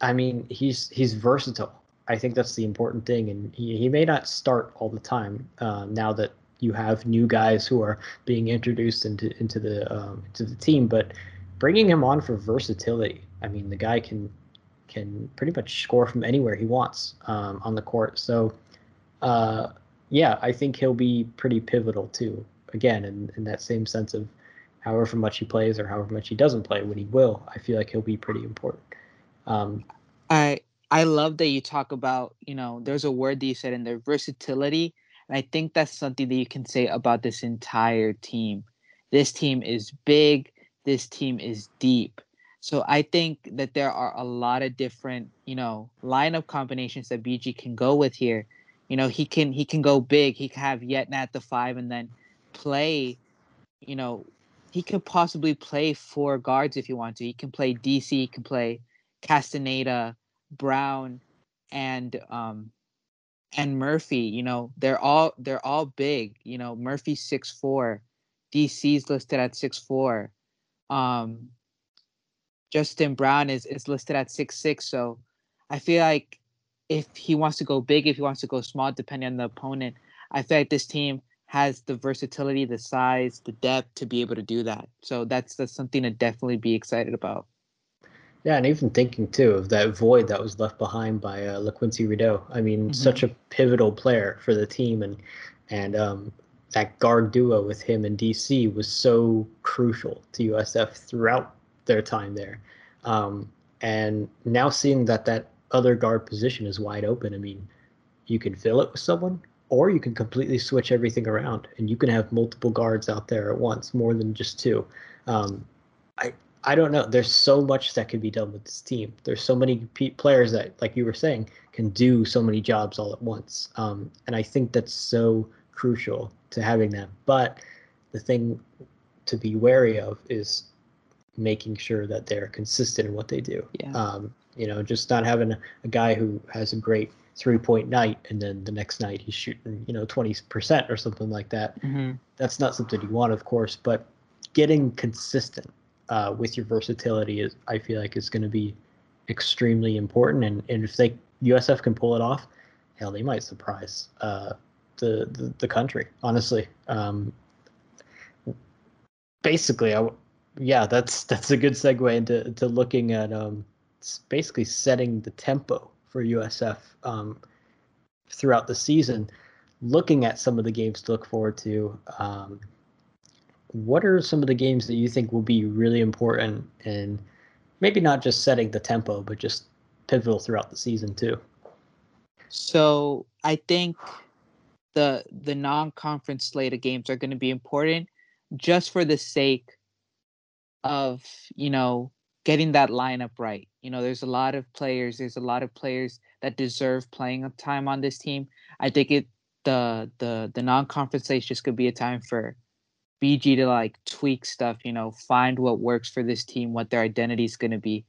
I mean, he's he's versatile. I think that's the important thing. And he, he may not start all the time uh, now that you have new guys who are being introduced into into the um, to the team, but bringing him on for versatility. I mean, the guy can can pretty much score from anywhere he wants um, on the court. So, uh, yeah, I think he'll be pretty pivotal too. Again, in, in that same sense of however much he plays or however much he doesn't play, when he will, I feel like he'll be pretty important. Um, I I love that you talk about, you know, there's a word that you said in there, versatility. And I think that's something that you can say about this entire team. This team is big, this team is deep. So I think that there are a lot of different, you know, lineup combinations that BG can go with here. You know, he can he can go big. He can have Yetna at the five and then play, you know, he could possibly play four guards if you want to. He can play DC, he can play Castaneda, Brown, and um, and Murphy. You know, they're all they're all big. You know, Murphy's six four, DC's listed at six four. Um, Justin Brown is is listed at six six. So I feel like if he wants to go big, if he wants to go small, depending on the opponent. I feel like this team has the versatility, the size, the depth to be able to do that. So that's that's something to definitely be excited about. Yeah, and even thinking too of that void that was left behind by uh, LaQuincy Rideau. I mean, mm-hmm. such a pivotal player for the team, and and um, that guard duo with him and DC was so crucial to USF throughout their time there. Um, and now seeing that that other guard position is wide open, I mean, you can fill it with someone, or you can completely switch everything around, and you can have multiple guards out there at once, more than just two. Um, I I don't know. There's so much that can be done with this team. There's so many p- players that, like you were saying, can do so many jobs all at once. Um, and I think that's so crucial to having that. But the thing to be wary of is making sure that they're consistent in what they do. Yeah. Um, you know, just not having a, a guy who has a great three point night and then the next night he's shooting, you know, 20% or something like that. Mm-hmm. That's not something you want, of course, but getting consistent uh, with your versatility is, I feel like, is going to be extremely important. And, and if they USF can pull it off, hell, they might surprise uh, the, the, the country. Honestly, um, basically, I, yeah, that's that's a good segue into to looking at um, basically setting the tempo for USF um, throughout the season. Looking at some of the games to look forward to. Um, what are some of the games that you think will be really important and maybe not just setting the tempo, but just pivotal throughout the season too? So I think the the non-conference slate of games are going to be important just for the sake of you know getting that lineup right. You know, there's a lot of players. There's a lot of players that deserve playing time on this team. I think it the the the non-conference slate just could be a time for BG to like tweak stuff, you know, find what works for this team, what their identity is going to be.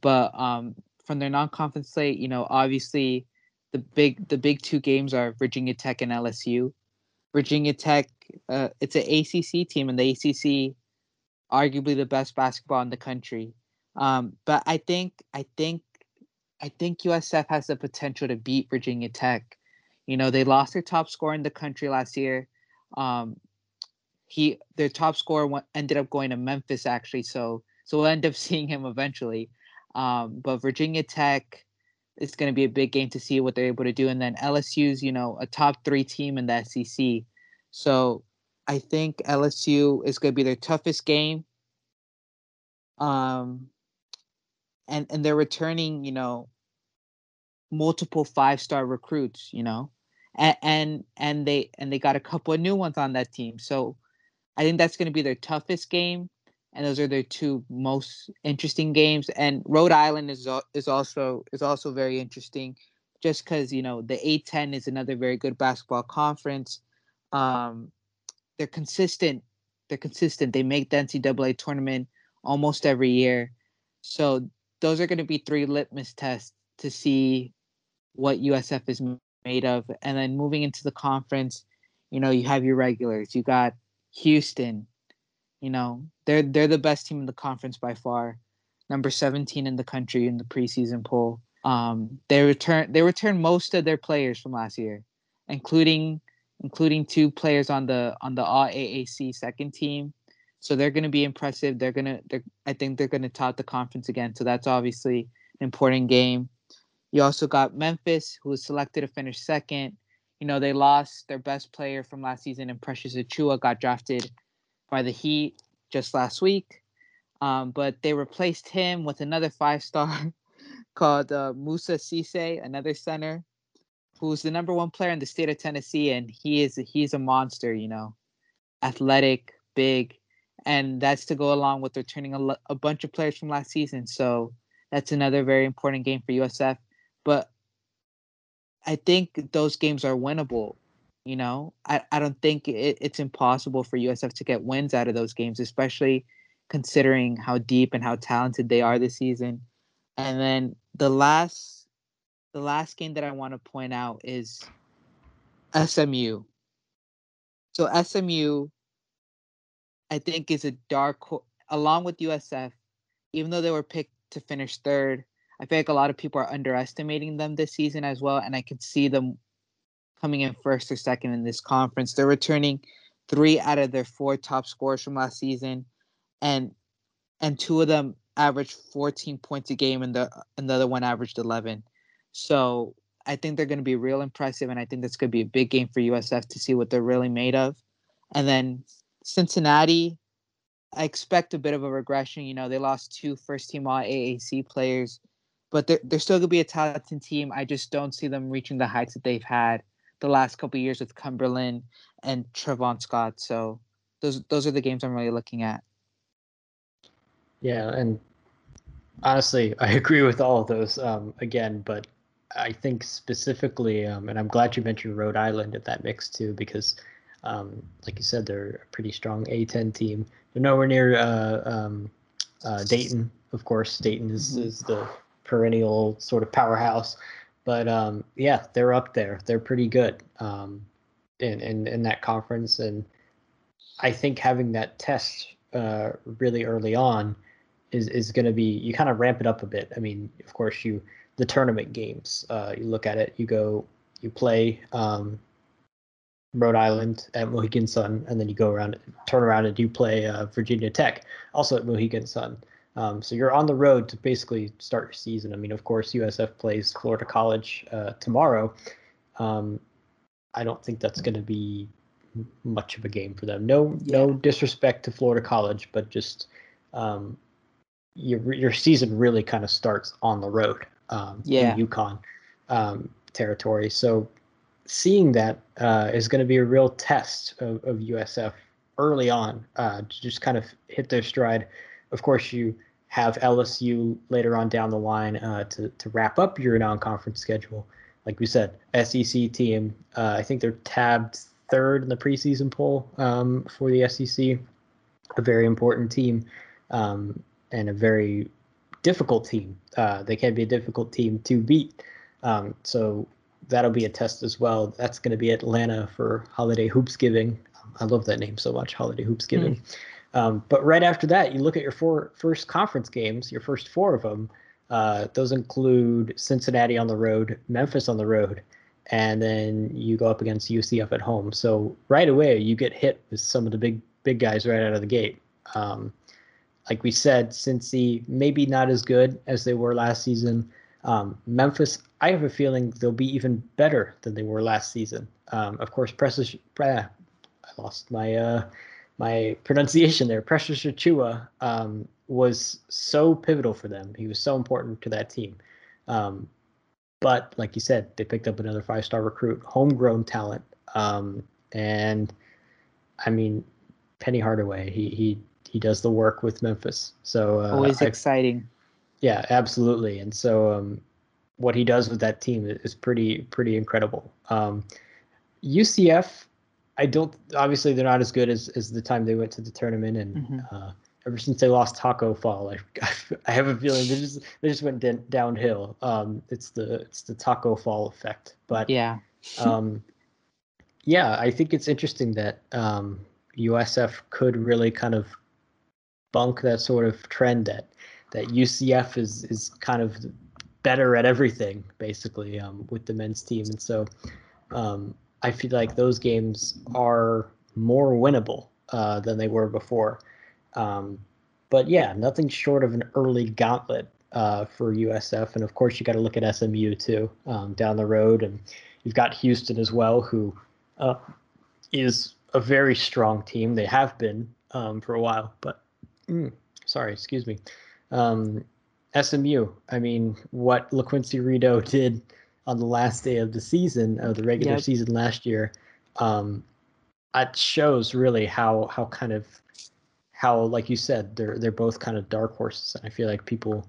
But um, from their non-conference slate, you know, obviously the big the big two games are Virginia Tech and LSU. Virginia Tech, uh, it's an ACC team, and the ACC, arguably the best basketball in the country. Um, but I think I think I think USF has the potential to beat Virginia Tech. You know, they lost their top scorer in the country last year. Um, he their top scorer went, ended up going to Memphis actually, so so we'll end up seeing him eventually. Um, but Virginia Tech, it's going to be a big game to see what they're able to do, and then LSU's you know a top three team in the SEC, so I think LSU is going to be their toughest game. Um, and and they're returning you know multiple five star recruits, you know, and, and and they and they got a couple of new ones on that team, so I think that's going to be their toughest game, and those are their two most interesting games. And Rhode Island is is also is also very interesting, just because you know the A10 is another very good basketball conference. Um, they're consistent. They're consistent. They make the NCAA tournament almost every year, so those are going to be three litmus tests to see what USF is made of. And then moving into the conference, you know, you have your regulars. You got Houston, you know, they're they're the best team in the conference by far. Number 17 in the country in the preseason poll. Um, they return they return most of their players from last year, including including two players on the on the All AAC second team. So they're going to be impressive. They're going to they're I think they're going to top the conference again. So that's obviously an important game. You also got Memphis, who was selected to finish second you know, they lost their best player from last season, and Precious Achiuwa got drafted by the Heat just last week. Um, but they replaced him with another five star called uh, Moussa Cisse, another center, who's the number one player in the state of Tennessee, and he is he's a monster. You know, athletic, big, and that's to go along with returning a, a bunch of players from last season. So that's another very important game for USF. But I think those games are winnable. You know, I, I don't think it, it's impossible for USF to get wins out of those games, especially considering how deep and how talented they are this season. And then the last the last game that I want to point out is SMU. So SMU I think is a dark along with USF, even though they were picked to finish third, I feel like a lot of people are underestimating them this season as well, and I could see them coming in first or second in this conference. They're returning three out of their four top scorers from last season, and and two of them averaged 14 points a game, and the and the other one averaged 11. So I think they're going to be real impressive, and I think that's going to be a big game for USF to see what they're really made of. And then Cincinnati, I expect a bit of a regression. You know, they lost two first team All AAC players, but they're, they're still going to be a talented team. I just don't see them reaching the heights that they've had the last couple years with Cumberland and Trevon Scott. So those those are the games I'm really looking at. Yeah, and honestly, I agree with all of those. Um, again, but I think specifically, um, and I'm glad you mentioned Rhode Island in that mix too, because um, like you said, they're a pretty strong A10 team. They're nowhere near uh, um, uh, Dayton, of course. Dayton is, mm-hmm. is the perennial sort of powerhouse, but um, yeah, they're up there. They're pretty good um, in, in in that conference, and I think having that test uh, really early on is is going to be you kind of ramp it up a bit. I mean, of course, you the tournament games. Uh, you look at it, you go, you play um, Rhode Island at Mohegan Sun, and then you go around, turn around, and you play uh, Virginia Tech, also at Mohegan Sun. Um, so you're on the road to basically start your season. I mean, of course, USF plays Florida College uh, tomorrow. Um, I don't think that's going to be much of a game for them. No, yeah. no disrespect to Florida College, but just um, your your season really kind of starts on the road. Um, yeah. in UConn um, territory. So seeing that uh, is going to be a real test of, of USF early on uh, to just kind of hit their stride. Of course, you have LSU later on down the line uh, to to wrap up your non-conference schedule. Like we said, SEC team. Uh, I think they're tabbed third in the preseason poll um, for the SEC. A very important team um, and a very difficult team. Uh, they can be a difficult team to beat. Um, so that'll be a test as well. That's going to be Atlanta for Holiday Hoopsgiving. I love that name so much, Holiday Hoopsgiving. Mm. Um, but right after that, you look at your four first conference games, your first four of them. Uh, those include Cincinnati on the road, Memphis on the road, and then you go up against UCF at home. So right away, you get hit with some of the big big guys right out of the gate. Um, like we said, Cincy maybe not as good as they were last season. Um, Memphis, I have a feeling they'll be even better than they were last season. Um, of course, Precious, I lost my uh, my pronunciation there. Precious Achiuwa um, was so pivotal for them. He was so important to that team. Um, but like you said, they picked up another five star recruit, homegrown talent. Um, and I mean, Penny Hardaway, he he he does the work with Memphis. So uh, always I, exciting. Yeah, absolutely. And so um, what he does with that team is pretty pretty incredible. Um, UCF, I don't obviously they're not as good as as the time they went to the tournament, and mm-hmm. uh, ever since they lost Taco Fall, I, I have a feeling they just they just went d- downhill. Um, it's the it's the Taco Fall effect, but yeah, um, yeah, I think it's interesting that um, USF could really kind of bunk that sort of trend that that UCF is is kind of better at everything basically um, with the men's team, and so um, I feel like those games are more winnable uh, than they were before. Um, but yeah, nothing short of an early gauntlet uh, for USF, and of course you got to look at SMU too um, down the road, and you've got Houston as well, who uh, is a very strong team. They have been um, for a while, but Mm, sorry, excuse me. Um, SMU. I mean, what LaQuincy Rideau did on the last day of the season of the regular yep. season last year, um, it shows really how how kind of how like you said they're they're both kind of dark horses, and I feel like people,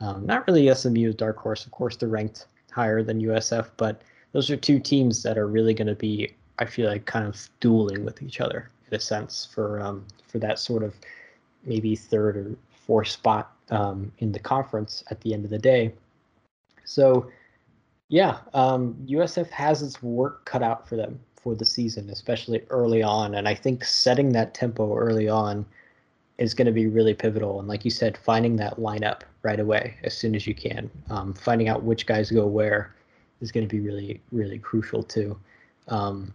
um, not really SMU dark horse. Of course, they're ranked higher than USF, but those are two teams that are really going to be, I feel like, kind of dueling with each other in a sense for um, for that sort of maybe third or fourth spot um, in the conference at the end of the day. So, yeah, um, USF has its work cut out for them for the season, especially early on. And I think setting that tempo early on is going to be really pivotal. And like you said, finding that lineup right away as soon as you can, um, finding out which guys go where is going to be really, really crucial too. Um,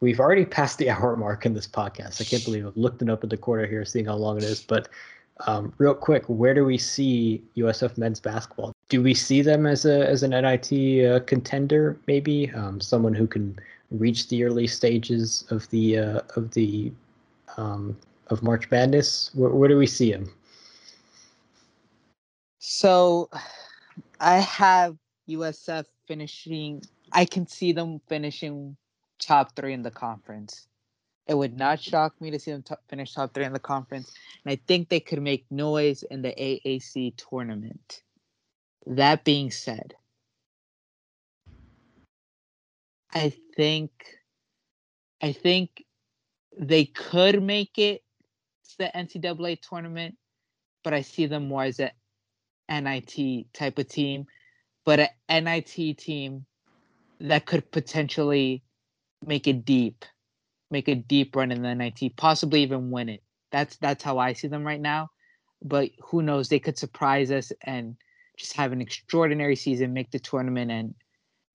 we've already passed the hour mark in this podcast. I can't believe I've looked it up at the corner here, seeing how long it is. But um, real quick, where do we see USF men's basketball? Do we see them as a as an NIT uh, contender? Maybe um, someone who can reach the early stages of the uh, of the um, of March Madness? Where, where do we see him? So, I have USF finishing. I can see them finishing top three in the conference. It would not shock me to see them top, finish top three in the conference, and I think they could make noise in the AAC tournament. That being said, I think, I think they could make it to the NCAA tournament, but I see them more as a NIT type of team, but an NIT team that could potentially make it deep, make a deep run in the NIT, possibly even win it. That's that's how I see them right now. But who knows? They could surprise us and just have an extraordinary season, make the tournament, and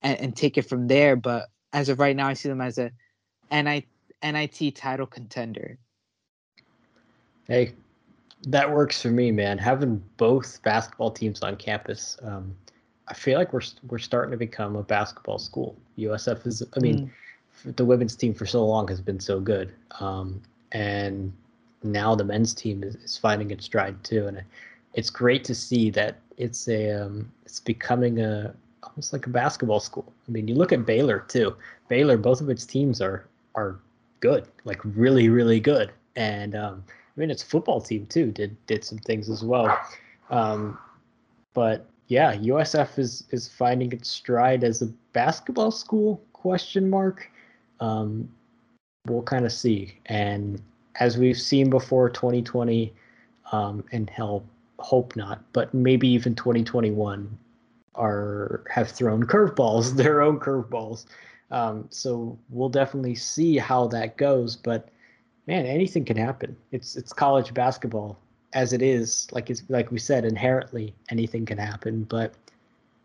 and, and take it from there. But as of right now, I see them as a NIT, NIT title contender. Hey, that works for me, man. Having both basketball teams on campus, um, I feel like we're we're starting to become a basketball school. USF is, I mean, mm. the women's team for so long has been so good, um, and now the men's team is, is finding its stride too, and it's great to see that it's a um, it's becoming a almost like a basketball school. I mean, you look at Baylor too. Baylor, both of its teams are are good, like really, really good, and um, I mean, its football team too did did some things as well. Um, but yeah, USF is is finding its stride as a basketball school? Question mark. Um, we'll kind of see. And as we've seen before, 2020, um, and hell, hope not, but maybe even 2021 are have thrown curveballs, their own curveballs. Um, so we'll definitely see how that goes. But man, anything can happen. It's it's college basketball as it is. Like it's like we said, inherently anything can happen. But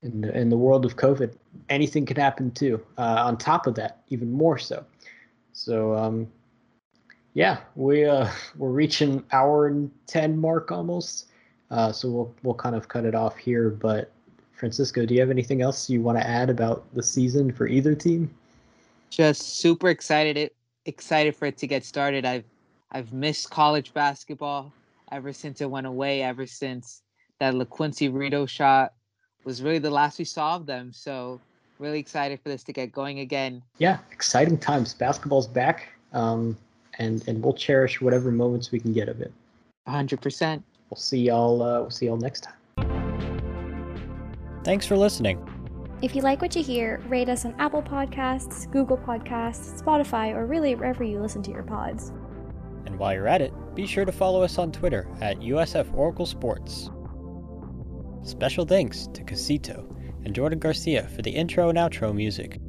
in the in the world of COVID, anything can happen too. Uh, on top of that, even more so. So um, yeah, we uh, we're reaching hour and ten mark almost. Uh, so we'll we'll kind of cut it off here. But Francisco, do you have anything else you want to add about the season for either team? Just super excited it excited for it to get started. I've I've missed college basketball ever since it went away. Ever since that LaQuincy Rideau shot was really the last we saw of them. So really excited for this to get going again. Yeah, exciting times. Basketball's back, um, and and we'll cherish whatever moments we can get of it. hundred percent. We'll see y'all. Uh, we'll see y'all next time. Thanks for listening. If you like what you hear, rate us on Apple Podcasts, Google Podcasts, Spotify, or really wherever you listen to your pods. And while you're at it, be sure to follow us on Twitter at USF Oracle Sports. Special thanks to Casito and Jordan Garcia for the intro and outro music.